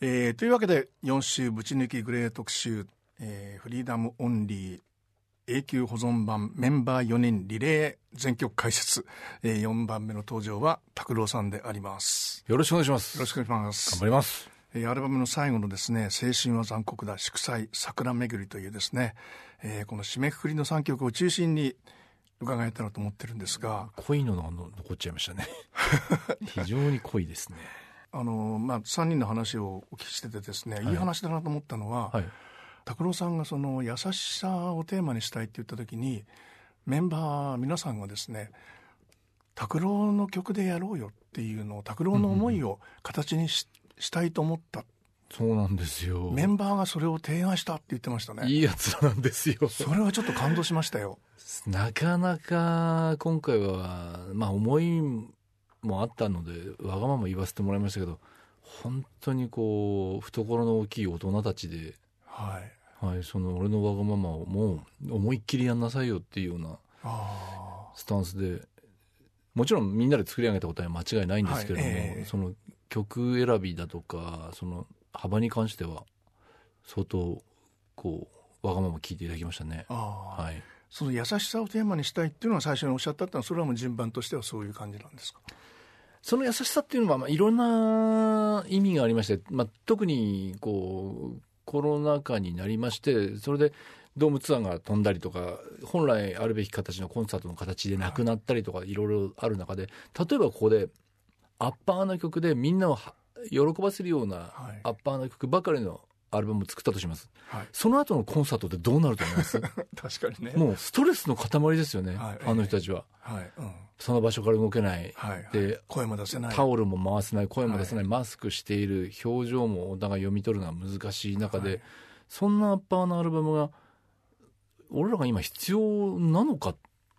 えー、というわけで4週ぶち抜きグレー特集、えー、フリーダムオンリー永久保存版メンバー4人リレー全曲解説、えー、4番目の登場は拓郎さんであります。よろしくお願いします。よろしくお願いします。頑張ります。えー、アルバムの最後のですね「青春は残酷だ祝祭桜巡り」というですね、えー、この締めくくりの3曲を中心に伺えたらと思ってるんですが濃いのが残っちゃいましたね。非常に濃いですねあのまあ3人の話をお聞きしててですね、はい、いい話だなと思ったのは、はい。拓郎さんがその優しさをテーマにしたいって言った時にメンバー皆さんがですね拓郎の曲でやろうよっていうのを拓郎の思いを形にし,、したいと思った。そうなんですよ。メンバーがそれを提案したって言ってましたね。いいやつなんですよ。それはちょっと感動しましたよ。なかなか今回はまあ思いもあったのでわがまま言わせてもらいましたけど本当にこう懐の大きい大人たちで、はい、はい、その俺のわがままをもう思いっきりやんなさいよっていうようなスタンスでもちろんみんなで作り上げたことは間違いないんですけれども、はいえ。ー、その曲選びだとかその幅に関しては相当こうわがまま聞いていただきましたね。はい、その優しさをテーマにしたいっていうのは最初におっしゃったってのはそれはもう順番としてはそういう感じなんですか？その優しさっていうのは、まあ、いろんな意味がありまして、まあ、特にこうコロナ禍になりましてそれでドームツアーが飛んだりとか本来あるべき形のコンサートの形でなくなったりとかいろいろある中で例えばここでアッパーな曲でみんなを喜ばせるようなアッパーな曲ばかりのアルバムを作ったとします、はい、その後のコンサートってどうなると思います？確かにね。もうストレスの塊ですよね、はい、あの人たちは、はい。うん、その場所から動けない、はい、で声も出せない。タオルも回せない声も出せない、マスクしている表情もお互い読み取るのは難しい中で、そんなアッパーなアルバムが俺らが今必要なのか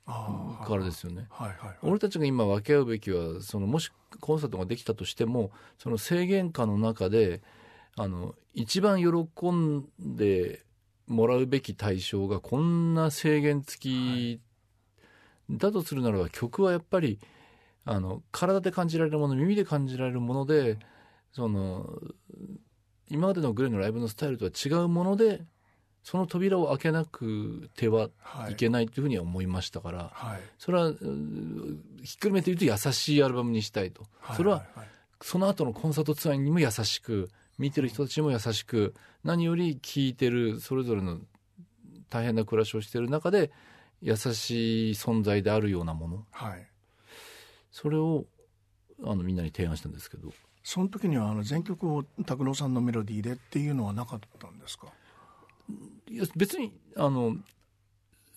からですよね、はいはいはい、俺たちが今分け合うべきはそのもしコンサートができたとしてもその制限下の中であの一番喜んでもらうべき対象がこんな制限付きだとするならば曲はやっぱりあの体で感じられるもの耳で感じられるものでその今までのグレーのライブのスタイルとは違うものでその扉を開けなくてはいけないというふうには思いましたから、はい、それはひっくるめて言うと優しいアルバムにしたいと、はい、それはその後のコンサートツアーにも優しく見てる人たちにも優しく何より聴いてるそれぞれの大変な暮らしをしている中で優しい存在であるようなもの、はい、それをあのみんなに提案したんですけど。その時にはあの全曲を拓郎さんのメロディーでっていうのはなかったんですか？いや別にあの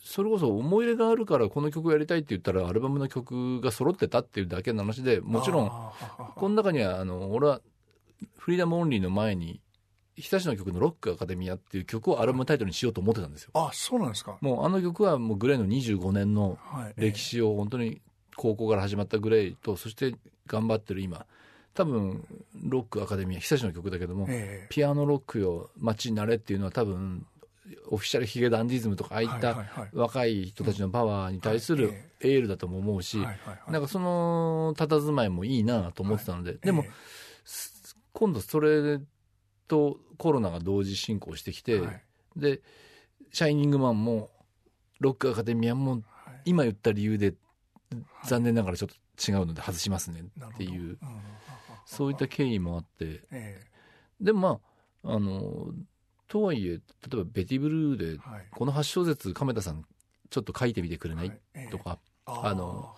それこそ思い入れがあるからこの曲やりたいって言ったらアルバムの曲が揃ってたっていうだけの話でもちろんこの中にはあの俺はフリーダムオンリーの前に日立の曲の「ロックアカデミア」っていう曲をアルバムタイトルにしようと思ってたんですよ。あそうなんですか。もうあの曲はもうグレーの25年の歴史を本当に高校から始まったグレーとそして頑張ってる今。多分ロックアカデミア久しの曲だけども、えピアノロックよ街になれっていうのは多分オフィシャルヒゲダンディズムとかああいった若い人たちのパワーに対するエールだとも思うし、なんかその佇まいもいいなと思ってたので、でも、今度それとコロナが同時進行してきて、で「シャイニングマン」も「ロックアカデミア」も今言った理由で残念ながらちょっと違うので外しますねっていう。そういった経緯もあって、えー、でもまああのとはいえ例えば「ベティブルーで」この8小節亀田さんちょっと書いてみてくれない、はい。えー、とかあの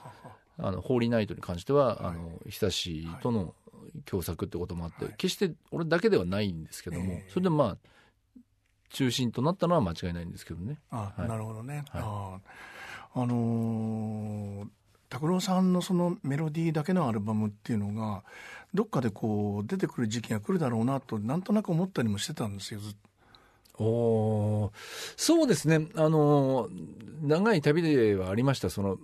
あのホーリーナイトに関しては、はい、あの久しとの共作ってこともあって、はい、決して俺だけではないんですけども、えー、それでまあ中心となったのは間違いないんですけどね。あ、はい、なるほどね。ああのー拓郎さんのそのメロディーだけのアルバムっていうのがどっかでこう出てくる時期が来るだろうなとなんとなく思ったりもしてたんですよおそうですね。あの長い旅ではありました。その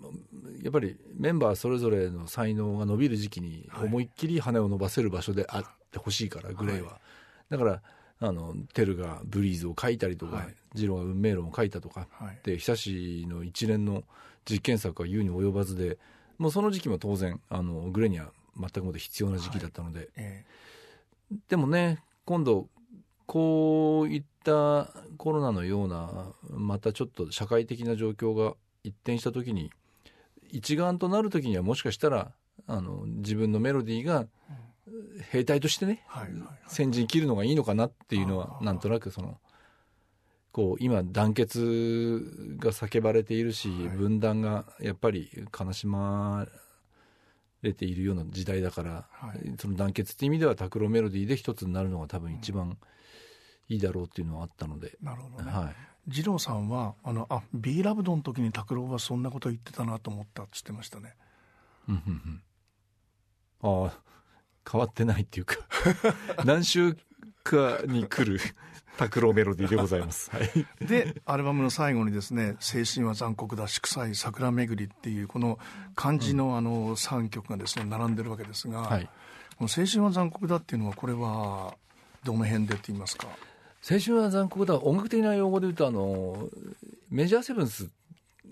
やっぱりメンバーそれぞれの才能が伸びる時期に思いっきり羽を伸ばせる場所であってほしいから、はい、グレーは、だからあのテルがブリーズを書いたりとか、はい、ジローが運命論を書いたとか、はい、で久しの一連の実験作は言うに及ばずでもうその時期も当然あのグレには全くもって必要な時期だったので、はい。えー、でもね今度こういったコロナのようなまたちょっと社会的な状況が一転した時に一丸となる時にはもしかしたらあの自分のメロディーが兵隊としてね、先陣切るのがいいのかなっていうのはなんとなくそのこう今団結が叫ばれているし、分断がやっぱり悲しまれているような時代だから、その団結っていう意味では拓郎メロディーで一つになるのが多分一番いいだろうっていうのはあったので。なるほどね、はい。二郎さんはあのあ B ラブドの時に拓郎はそんなこと言ってたなと思ったって言ってましたね。ああ変わってないっていうか。何週かに来る 拓郎メロディーでございます。はい、でアルバムの最後にですね「精神は残酷だ祝祭桜巡り」っていうこの漢字のあの3曲がですね並んでるわけですが、はい、この「青春は残酷だ」っていうのはこれはどの辺でって言いますか？青春は残酷だ音楽的な用語で言うとあのメジャーセブンス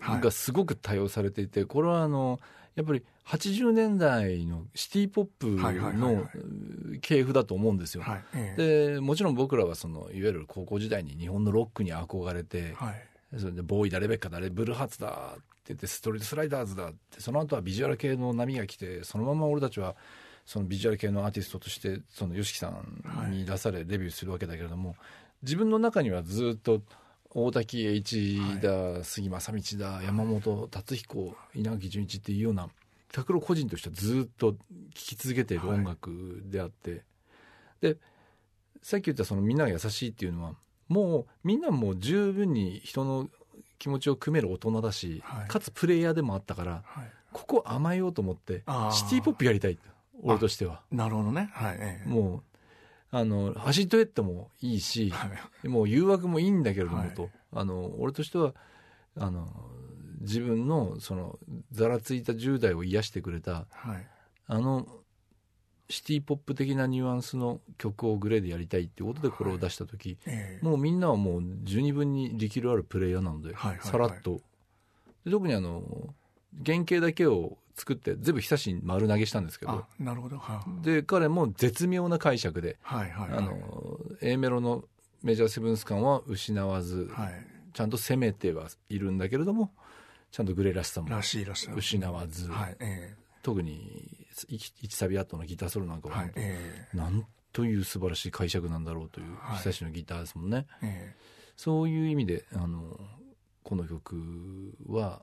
がすごく多用されていて、これはあのやっぱり80年代のシティ・ポップの系譜だと思うんですよ。はい、でもちろん僕らはそのいわゆる高校時代に日本のロックに憧れて、はい、それでボーイだレベッカだブルーハーツだって言ってストリートスライダーズだってその後はビジュアル系の波が来てそのまま俺たちはそのビジュアル系のアーティストとしてその YOSHIKI さんに出されデビューするわけだけれども、自分の中にはずっと大滝栄一だ、はい、杉正道だ山本達彦稲垣潤一っていうような拓郎個人としてはずっと聴き続けている音楽であって、はい、でさっき言ったそのみんなが優しいっていうのはもうみんなもう十分に人の気持ちを組める大人だし、はい、かつプレイヤーでもあったから、はい、ここ甘えようと思ってシティ・ポップやりたい俺としては。なるほどね、はい、もうあの走っとえってもいいし、はい、もう誘惑もいいんだけれどもと、あの俺としてはあの自分のそのざらついた10代を癒してくれた、はい、あのシティ・ポップ的なニュアンスの曲をグレーでやりたいってことでこれを出した時、はい。えー、もうみんなはもう十二分に力量あるプレイヤーなので、はいはいはい、さらっと。特にあの原型だけを作って全部久しに丸投げしたんですけど。なるほど、はあ、で彼も絶妙な解釈で、はいはいはい、あの A メロのメジャーセブンス感は失わず、はい、ちゃんと攻めてはいるんだけれどもちゃんとグレーらしさも失わず、はいえー、特に1サビ後のギターソロなんかは、はいえー、なんという素晴らしい解釈なんだろうという、久しのギターですもんね、えー、そういう意味であのこの曲は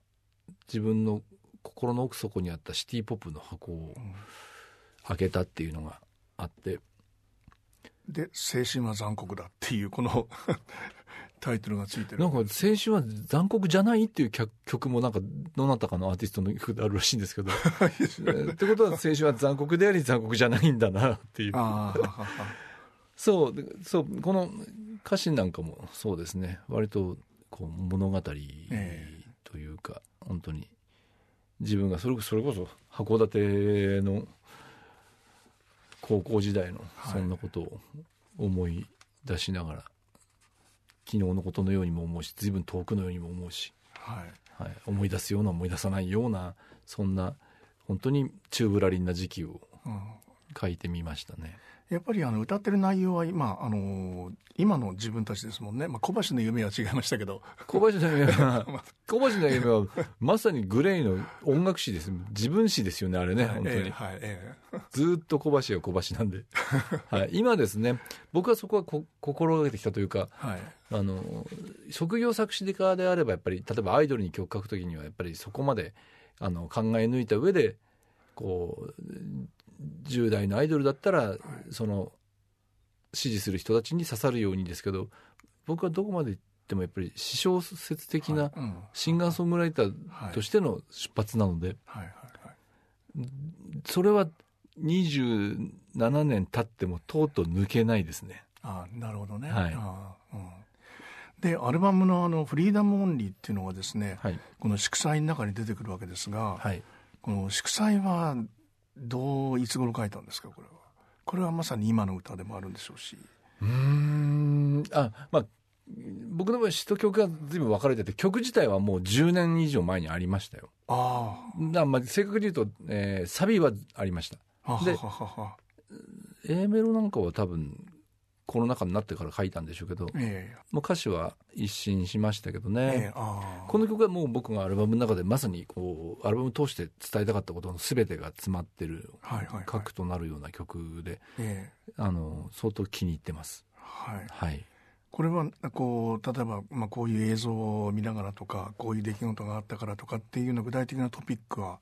自分の心の奥底にあったシティ・ポップの箱を開けたっていうのがあって、で「青春は残酷だ」っていうこのタイトルがついてる。なんか「青春は残酷じゃない」っていう曲もなんかどなたかのアーティストの曲であるらしいんですけど。ってことは青春は残酷であり残酷じゃないんだなっていう。そうそうこの歌詞なんかもそうですね。割とこう物語というか、えー、本当に自分がそれそれこそ函館の高校時代のそんなことを思い出しながら、はい、昨日のことのようにも思うし随分遠くのようにも思うし、はい。はい、思い出すような思い出さないようなそんな本当に宙ぶらりんな時期を書いてみましたね。やっぱりあの歌ってる内容は今あの今の自分たちですもんね、まあ、小橋の夢は違いましたけど。小橋の夢は 小橋の夢はまさにグレイの音楽史です。自分史ですよねあれね本当に、えーはいえー、ずっと小橋は小橋なんで、はい、今ですね僕はそこはこ心がけてきたというか、はい、あの職業作詞家であればやっぱり例えばアイドルに曲書くときにはやっぱりそこまであの考え抜いた上でこう10代のアイドルだったら、その支持する人たちに刺さるようにですけど僕はどこまで行ってもやっぱり詩小説的なシンガーソングライターとしての出発なので、それは27年経ってもとうとう抜けないですね。あなるほどね、はい。うん、でアルバムのあの「フリーダム・オンリー」っていうのがですね、はい、この祝祭の中に出てくるわけですが、はい、この祝祭はどういつ頃書いたんですかこれは。これはまさに今の歌でもあるんでしょうし。うん。あまあ僕の場合詩と曲が随分分かれてて曲自体はもう10年以上前にありましたよ。ああ。まあ正確に言うと、えー、サビはありました。で A メロなんかは多分コロナ禍になってから書いたんでしょうけど、えー、もう歌詞は一新しましたけどね、えー、この曲はもう僕がアルバムの中でまさにこうアルバム通して伝えたかったことの全てが詰まってる、はいはいはい、核となるような曲で、えー、あの相当気に入ってます。はい、はい。これはこう例えば、まあ、こういう映像を見ながらとかこういう出来事があったからとかっていうの具体的なトピックは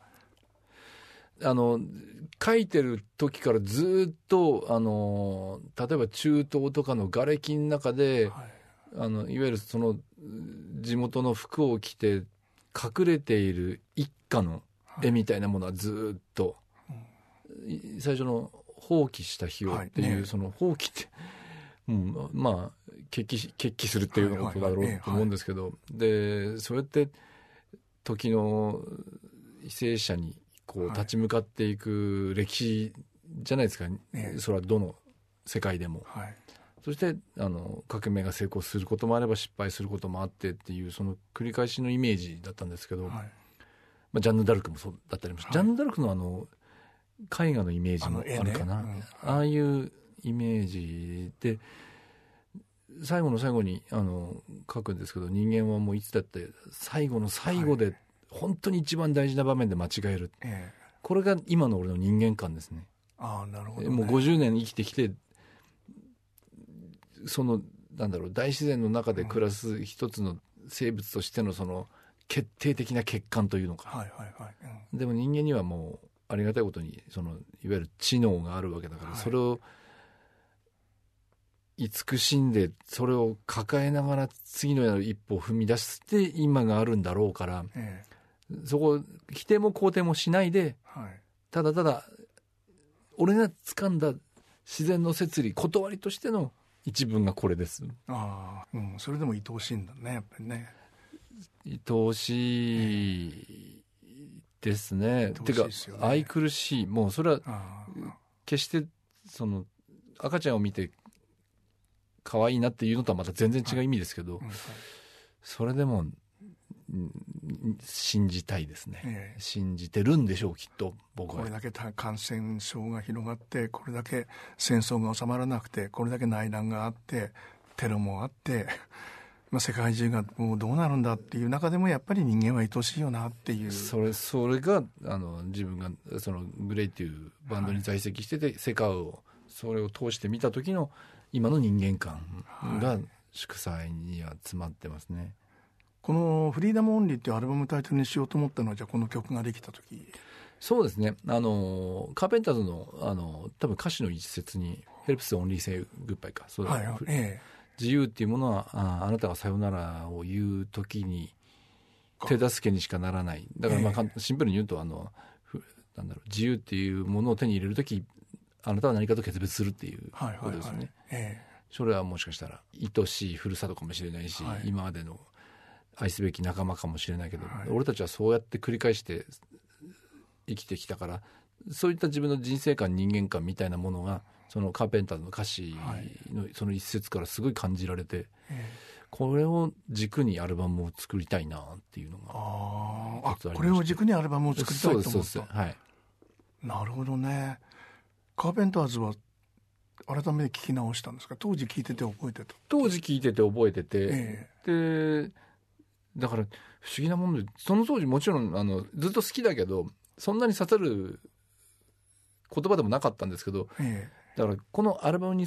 あの書いてる時からずっとあの例えば中東とかの瓦礫の中で、はい、あのいわゆるその地元の服を着て隠れている一家の絵みたいなものはずっと、はい、最初の「放棄した日を」っていう、はい。ね、その放棄って、うん、まあ決起決起するっていうことだろうと思うんですけど、でそれって時の被災者にこう立ち向かっていく歴史じゃないですか、ね、それはどの世界でも。はい、そしてあの革命が成功することもあれば失敗することもあってっていうその繰り返しのイメージだったんですけど、はい、まあ、ジャンヌ・ダルクもそうだったりもし、はい、ジャンヌ・ダルクのあの絵画のイメージもあるかな。あ,、ねうん、ああいうイメージで最後の最後にあの書くんですけど人間はもういつだって最後の最後で本当に一番大事な場面で間違える、ええ、これが今の俺の人間観ですね。あなるほど、ね、もう50年生きてきてそのなんだろう大自然の中で暮らす一つの生物としてのその決定的な欠陥というのか、はいはいはい。うん、でも人間にはもうありがたいことにそのいわゆる知能があるわけだから、はい、それを慈しんでそれを抱えながら次の一歩を踏み出して今があるんだろうから、ええ、そこ否定も肯定もしないで、はい、ただただ俺が掴んだ自然の摂理断りとしての一文がこれです。ああ、うん、それでも愛おしいんだねやっぱりね。愛おしいですね、ね、てか愛くるしい。もうそれは決してその赤ちゃんを見て可愛いなっていうのとはまた全然違う意味ですけど、はいはい、それでも信じたいですね、ええ、信じてるんでしょうきっと僕は。これだけ感染症が広がってこれだけ戦争が収まらなくてこれだけ内乱があってテロもあって まあ、世界中がもうどうなるんだっていう中でもやっぱり人間は愛しいよなっていう。それそれがあの自分がそのグレイっていうバンドに在籍してて、はい、世界をそれを通して見た時の今の人間観が祝祭には詰まってますね。この「フリーダム・オンリー」っていうアルバムタイトルにしようと思ったのはじゃあこの曲ができた時。そうですね。あのカーペンターズのあの多分歌詞の一節に「 helps only say goodbye か」そう、はいええ、自由っていうものはああなたがさよならを言う時に手助けにしかならない。だからまあ、ええ、シンプルに言うとあのなんだろう自由っていうものを手に入れる時あなたは何かと決別するっていうことですよね。それはもしかしたら愛しいふるさとかもしれないし、はい、今までの愛すべき仲間かもしれないけど、はい、俺たちはそうやって繰り返して生きてきたからそういった自分の人生観人間観みたいなものがそのカーペンターの歌詞のその一節からすごい感じられて、はい、これを軸にアルバムを作りたいなっていうのがああこれを軸にアルバムを作りたいと思った。そうですはい。なるほどね。カーペンターズは改めて聞き直したんですか？当時聞いてて覚えてた当時聞いてて覚えてて、ええ、でだから不思議なものでその当時もちろんあのずっと好きだけどそんなに刺さる言葉でもなかったんですけど、ええ、だからこのアルバムに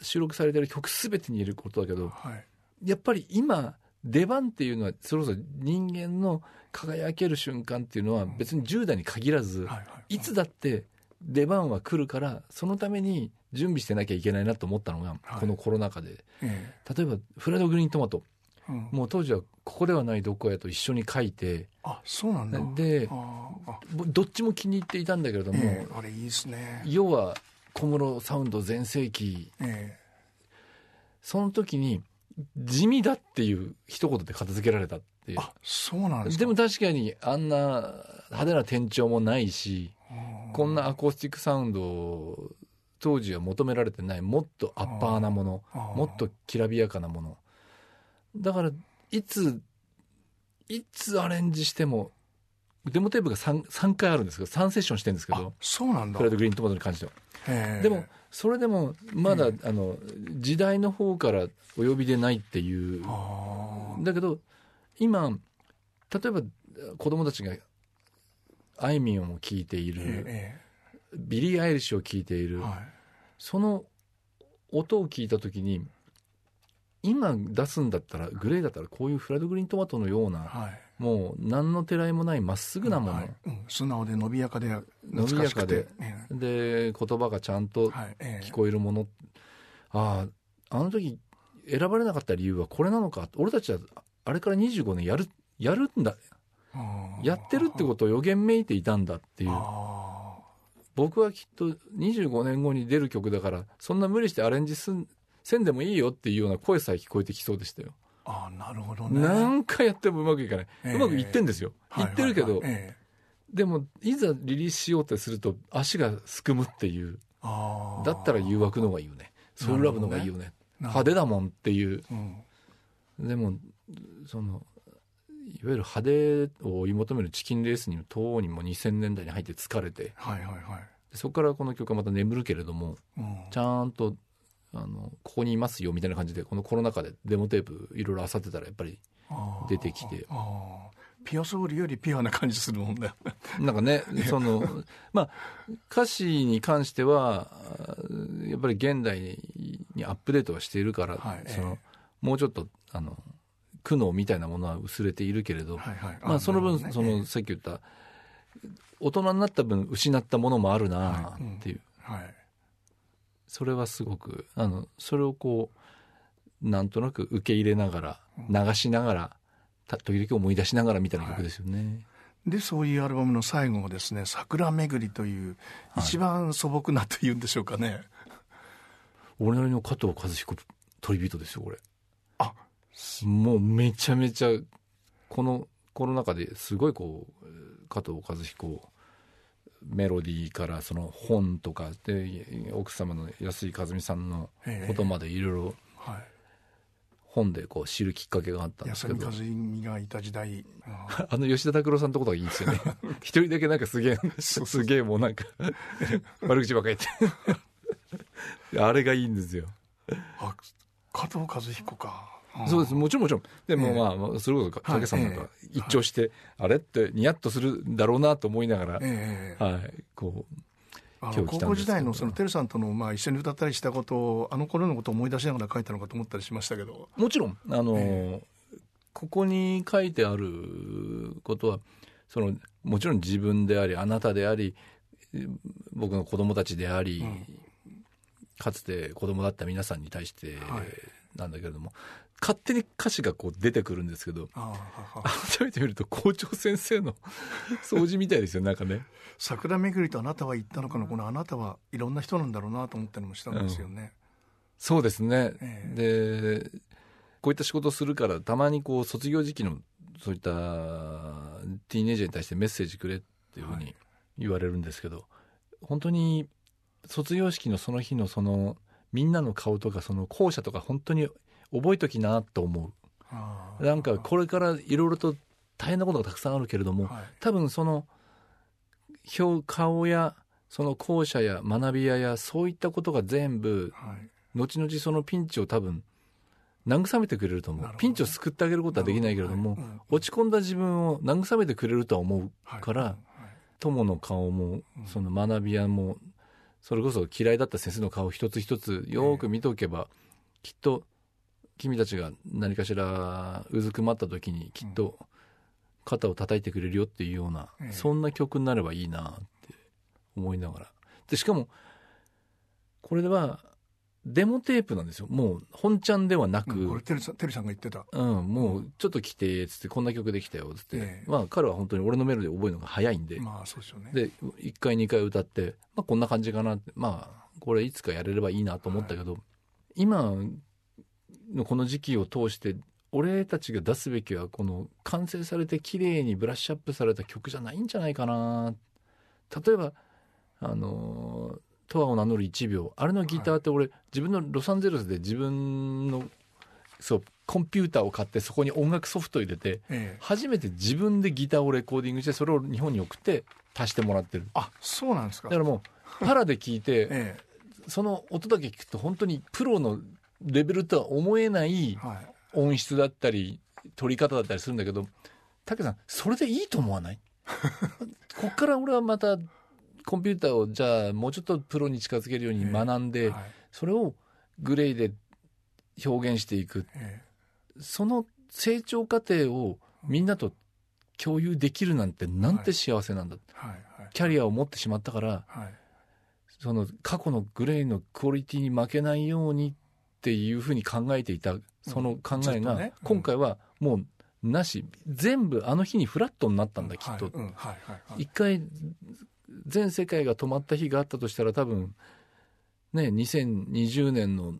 収録されてる曲全てに言えることだけど、はい、やっぱり今出番っていうのはそろそろ人間の輝ける瞬間っていうのは別に10代に限らず、いつだって出番は来るからそのために準備してなきゃいけないなと思ったのが、このコロナ禍で、ええ、例えばフライドグリーントマトもう当時はここではないどこやと一緒に書いてあそうなんだ。でどっちも気に入っていたんだけれども、えー、あれいいですね。要は小室サウンド全盛期、えー、その時に地味だっていう一言で片付けられたっていう。あそうなんですでも確かにあんな派手な転調もないしこんなアコースティックサウンド当時は求められてない。もっとアッパーなもの。もっときらびやかなものだからいついつアレンジしてもデモテープが 3, 3回あるんですけど3セッションしてるんですけどそうなんだ。フライドグリーントマトに関しては。でもそれでもまだ、あの時代の方からお呼びでないっていう。だけど今例えば子供たちがあいみょんを聴いている、ええ、ビリー・アイリッシュを聴いている、はい、その音を聞いた時に今出すんだったらグレーだったらこういうフライドグリーントマトのような、はい、もう何のてらいもないまっすぐなもの、はい。うん、素直で伸びやかで伸びやかで、で言葉がちゃんと聞こえるもの、あああの時選ばれなかった理由はこれなのか。俺たちはあれから25年やるやるんだ。やってるってことを予言めいていたんだっていう。僕はきっと25年後に出る曲だからそんな無理してアレンジすんせんでもいいよっていうような声さえ聞こえてきそうでしたよ。ああなるほどね。何回やってもうまくいかない、えー、うまくいってんですよ、いってるけど、えー、でもいざリリースしようってすると足がすくむっていう。だったら誘惑の方がいいよね。ソウルラブの方がいいよね、ね、派手だもんっていう、うん、でもそのいわゆる派手を追い求めるチキンレースに等にも2000年代に入って疲れて、はいはいはい、そこからこの曲はまた眠るけれども、うん、ちゃんとあのここにいますよみたいな感じでこのコロナ禍でデモテープいろいろ漁ってたらやっぱり出てきて。ピアソウルよりピュアな感じするもんだよなんかねそのまあ歌詞に関してはやっぱり現代にアップデートはしているから、はい、その、もうちょっとあの苦悩みたいなものは薄れているけれど、はいはい、まあ、その分、ね、そのさっき言った大人になった分失ったものもあるなっていう、はい、うん。はい、それはすごくあのそれをこうなんとなく受け入れながら流しながら、時々思い出しながらみたいな曲ですよね。でそういうアルバムの最後がですね「桜めぐり」という一番素朴なというんでしょうかね、俺なりの加藤和彦トリビートですよこれ。あもうめちゃめちゃこのコロナ禍ですごいこう加藤和彦メロディーからその本とかで奥様の安井和美さんのことまでいろい。ろ本でこう知るきっかけがあったんですけど。安井和美がいた時代。あの吉田拓郎さんのところがいいですよね。一人だけなんかすげえすげえもうなんか 悪口ばっかり言って。あれがいいんですよ。あ加藤和彦かそうです。もちろんもちろん。でもまあそれこそ影さんなんか一聴して、あれってニヤッとするんだろうなと思いながら、はいこう高校時代のそのテさんとのまあ一緒に歌ったりしたことをあの頃のことを思い出しながら書いたのかと思ったりしましたけど。もちろん。あの、えー、ここに書いてあることはそのもちろん自分でありあなたであり僕の子供たちであり、うん、かつて子供だった皆さんに対してなんだけれども、勝手に歌詞がこう出てくるんですけど改めて見ると校長先生の 掃除みたいですよなんかね。桜巡りとあなたは言ったのかのこのあなたはいろんな人なんだろうなと思ったりもしたんですよね、うん、そうですね、えー、でこういった仕事をするからたまにこう卒業時期のそういったティーネージャーに対してメッセージくれっていうふうに言われるんですけど、はい、本当に卒業式のその日のそのみんなの顔とかその校舎とか本当に覚えときなと思う。なんかこれからいろいろと大変なことがたくさんあるけれども、はい、多分その表顔やその校舎や学び屋やそういったことが全部、はい、後々そのピンチを多分慰めてくれると思う、ピンチを救ってあげることはできないけれども、はい。うん、落ち込んだ自分を慰めてくれるとは思うから、友の顔もその学び屋もそれこそ嫌いだった先生の顔一つ一つよく見ておけば、きっと君たちが何かしらうずくまった時にきっと肩を叩いてくれるよっていうような、うん、そんな曲になればいいなって思いながら。でしかもこれではデモテープなんですよ。もう本ちゃんではなく、うん、これテルさんテルさんが言ってた。うんもうちょっと来てっつってこんな曲できたよっつって、えまあ彼は本当に俺のメロディー覚えるのが早いんで。まあそうですよね。で1回2回歌ってまあこんな感じかなって。まあこれいつかやれればいいなと思ったけど、はい、今のこの時期を通して俺たちが出すべきはこの完成されて綺麗にブラッシュアップされた曲じゃないんじゃないかな。例えばあの「トアを名乗る1秒」あれのギターって俺、はい、自分のロサンゼルスで自分のそうコンピューターを買ってそこに音楽ソフト入れて、ええ、初めて自分でギターをレコーディングしてそれを日本に送って足してもらってるあそうなんですか。だからもうパラで聞いて、ええ、その音だけ聞くと本当にプロのレベルとは思えない音質だったり、撮り方だったりするんだけど、武さん、それでいいと思わない？こっから俺はまたコンピューターをじゃあもうちょっとプロに近づけるように学んで、えーはい、それをグレーで表現していく、えー、その成長過程をみんなと共有できるなんてなんて幸せなんだ、はい。はい。はい、キャリアを持ってしまったから、その過去のグレーのクオリティに負けないようにっていうふうに考えていたその考えが、今回はもうなし全部あの日にフラットになったんだ、きっと、一回全世界が止まった日があったとしたら多分ね2020年の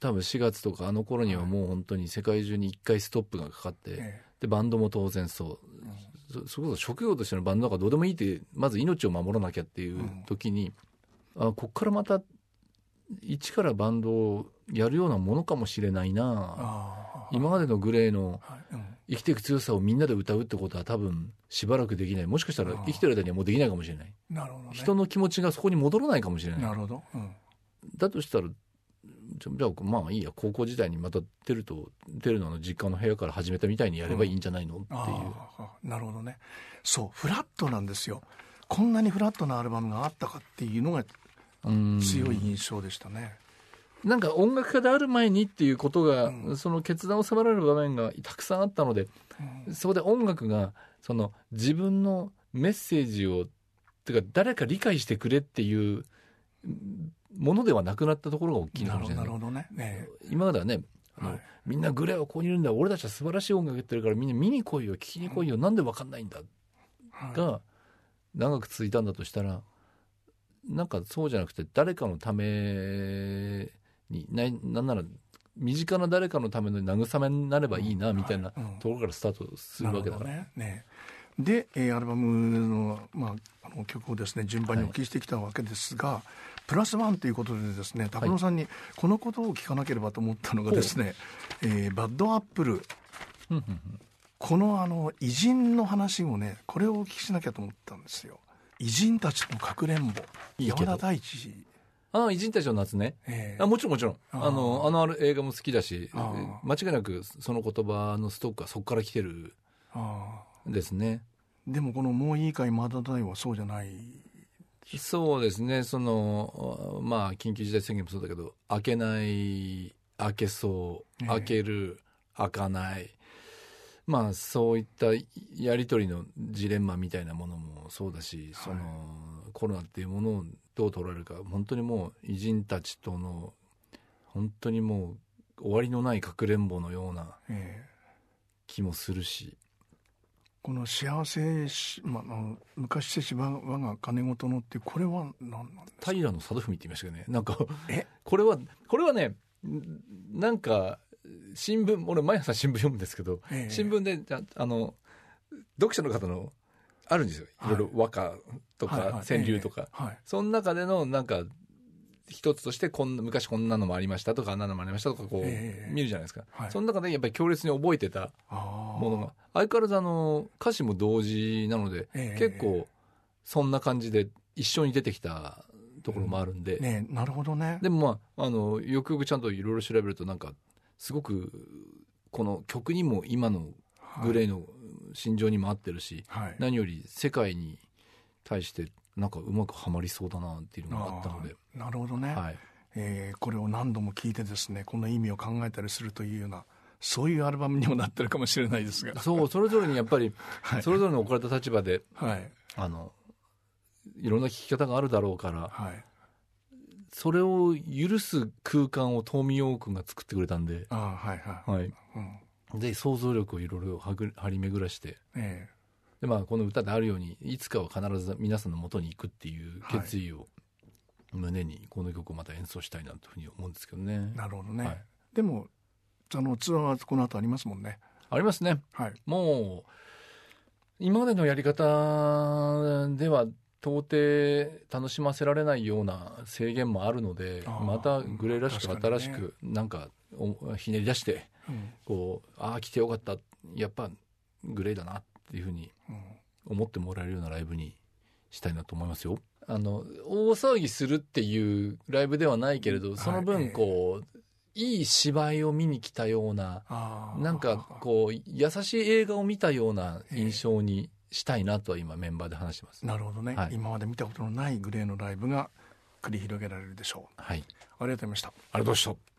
多分4月とかあの頃にはもう本当に世界中に一回ストップがかかって、でバンドも当然そう、それこそ職業としてのバンドなんかどうでもいいってまず命を守らなきゃっていう時に、あこっからまた一からバンドをやるようなものかもしれないな。今までのグレーの生きていく強さをみんなで歌うってことは多分しばらくできない。もしかしたら生きてる間にはもうできないかもしれない。なるほど、ね、人の気持ちがそこに戻らないかもしれない。なるほど、うん、だとしたらじゃあまあいいや高校時代にまた出ると出るのの実家の部屋から始めたみたいにやればいいんじゃないの、うん、っていう。なるほどね。そうフラットなんですよ。こんなにフラットなアルバムがあったかっていうのが強い印象でしたね。なんか音楽家である前にっていうことが、うん、その決断を迫られる場面がたくさんあったので、うん、そこで音楽がその自分のメッセージをてか誰か理解してくれっていうものではなくなったところが大きいかもしれない。なるほどね。ね今まではね、はい、みんなグレーをここにいるんだ俺たちは素晴らしい音楽やってるからみんな見に来いよ聞きに来いよ、うん、なんで分かんないんだ、が長く続いたんだとしたらなんかそうじゃなくて誰かのためにななんなら身近な誰かのための慰めになればいいなみたいなところからスタートするわけだから。ね。ね。で、えー、アルバムの,、まあ、あの曲をですね順番にお聴きしてきたわけですが、はい、プラスワンということでですね高野さんにこのことを聞かなければと思ったのがですね、はい、えー、バッドアップル。このあの偉人の話をねこれをお聞きしなきゃと思ったんですよ。偉人たちのかくれんぼ。山田大地。ああ偉人たちの夏ね、えー、あもちろんもちろん。あのあの映画も好きだし間違いなくその言葉のストックはそこから来てるですね。でもこの「もういいかいまだだい」はそうじゃない。そうですね。そのまあ緊急事態宣言もそうだけど開けない開けそう、開ける開かないまあそういったやり取りのジレンマみたいなものもそうだし、そのコロナっていうものをどう捉えるか本当にもう偉人たちとの本当にもう終わりのないかくれんぼのような気もするし。この幸せし、まあ、昔せし我が金事のってこれは何なんですか？平野貞文って言いましたけどね。なんかこれはこれはねなんか新聞俺毎朝新聞読むんですけど、え新聞であの読者の方のあるんですよ、い、ろいろ和歌とか川柳とか、その中でのなんか一つとしてこんな昔こんなのもありましたとかあんなのもありましたとかこう見るじゃないですか、はい、その中でやっぱり強烈に覚えてたものが。相変わらずあの歌詞も同時なので、結構そんな感じで一緒に出てきたところもあるんで、うんね、なるほどね。でもまああのよくよくちゃんといろいろ調べるとなんかすごくこの曲にも今のグレーの心情にも合ってるし、はい、何より世界に対してなんかうまくはまりそうだなっていうのがあったので。なるほどね、はい。えー、これを何度も聞いてですねこの意味を考えたりするというようなそういうアルバムにもなってるかもしれないですが。そうそれぞれにやっぱり、はい、それぞれの置かれた立場で、はい、あのいろんな聞き方があるだろうから、はい、それを許す空間をトーミー・オー君が作ってくれたんで、あはいはい。はい。うん、で、想像力をいろいろ張り巡らして、ええ、で、まあ、この歌であるように、いつかは必ず皆さんのもとに行くっていう決意を胸に、この曲をまた演奏したいなというふうに思うんですけどね。なるほどね。はい、でも、あの、ツアーはこの後ありますもんね。ありますね。はい。もう、今までのやり方では到底楽しませられないような制限もあるのでまたグレーらしく新しくなんかひねり出して、こうああ来てよかった。やっぱグレーだなっていうふうに思ってもらえるようなライブにしたいなと思いますよ。あの大騒ぎするっていうライブではないけれどその分こう、いい芝居を見に来たようななんかこう優しい映画を見たような印象にしたいなとは今メンバーで話してます、なるほどね、はい、今まで見たことのないグレーのライブが繰り広げられるでしょう。はい。ありがとうございました。ありがとうございました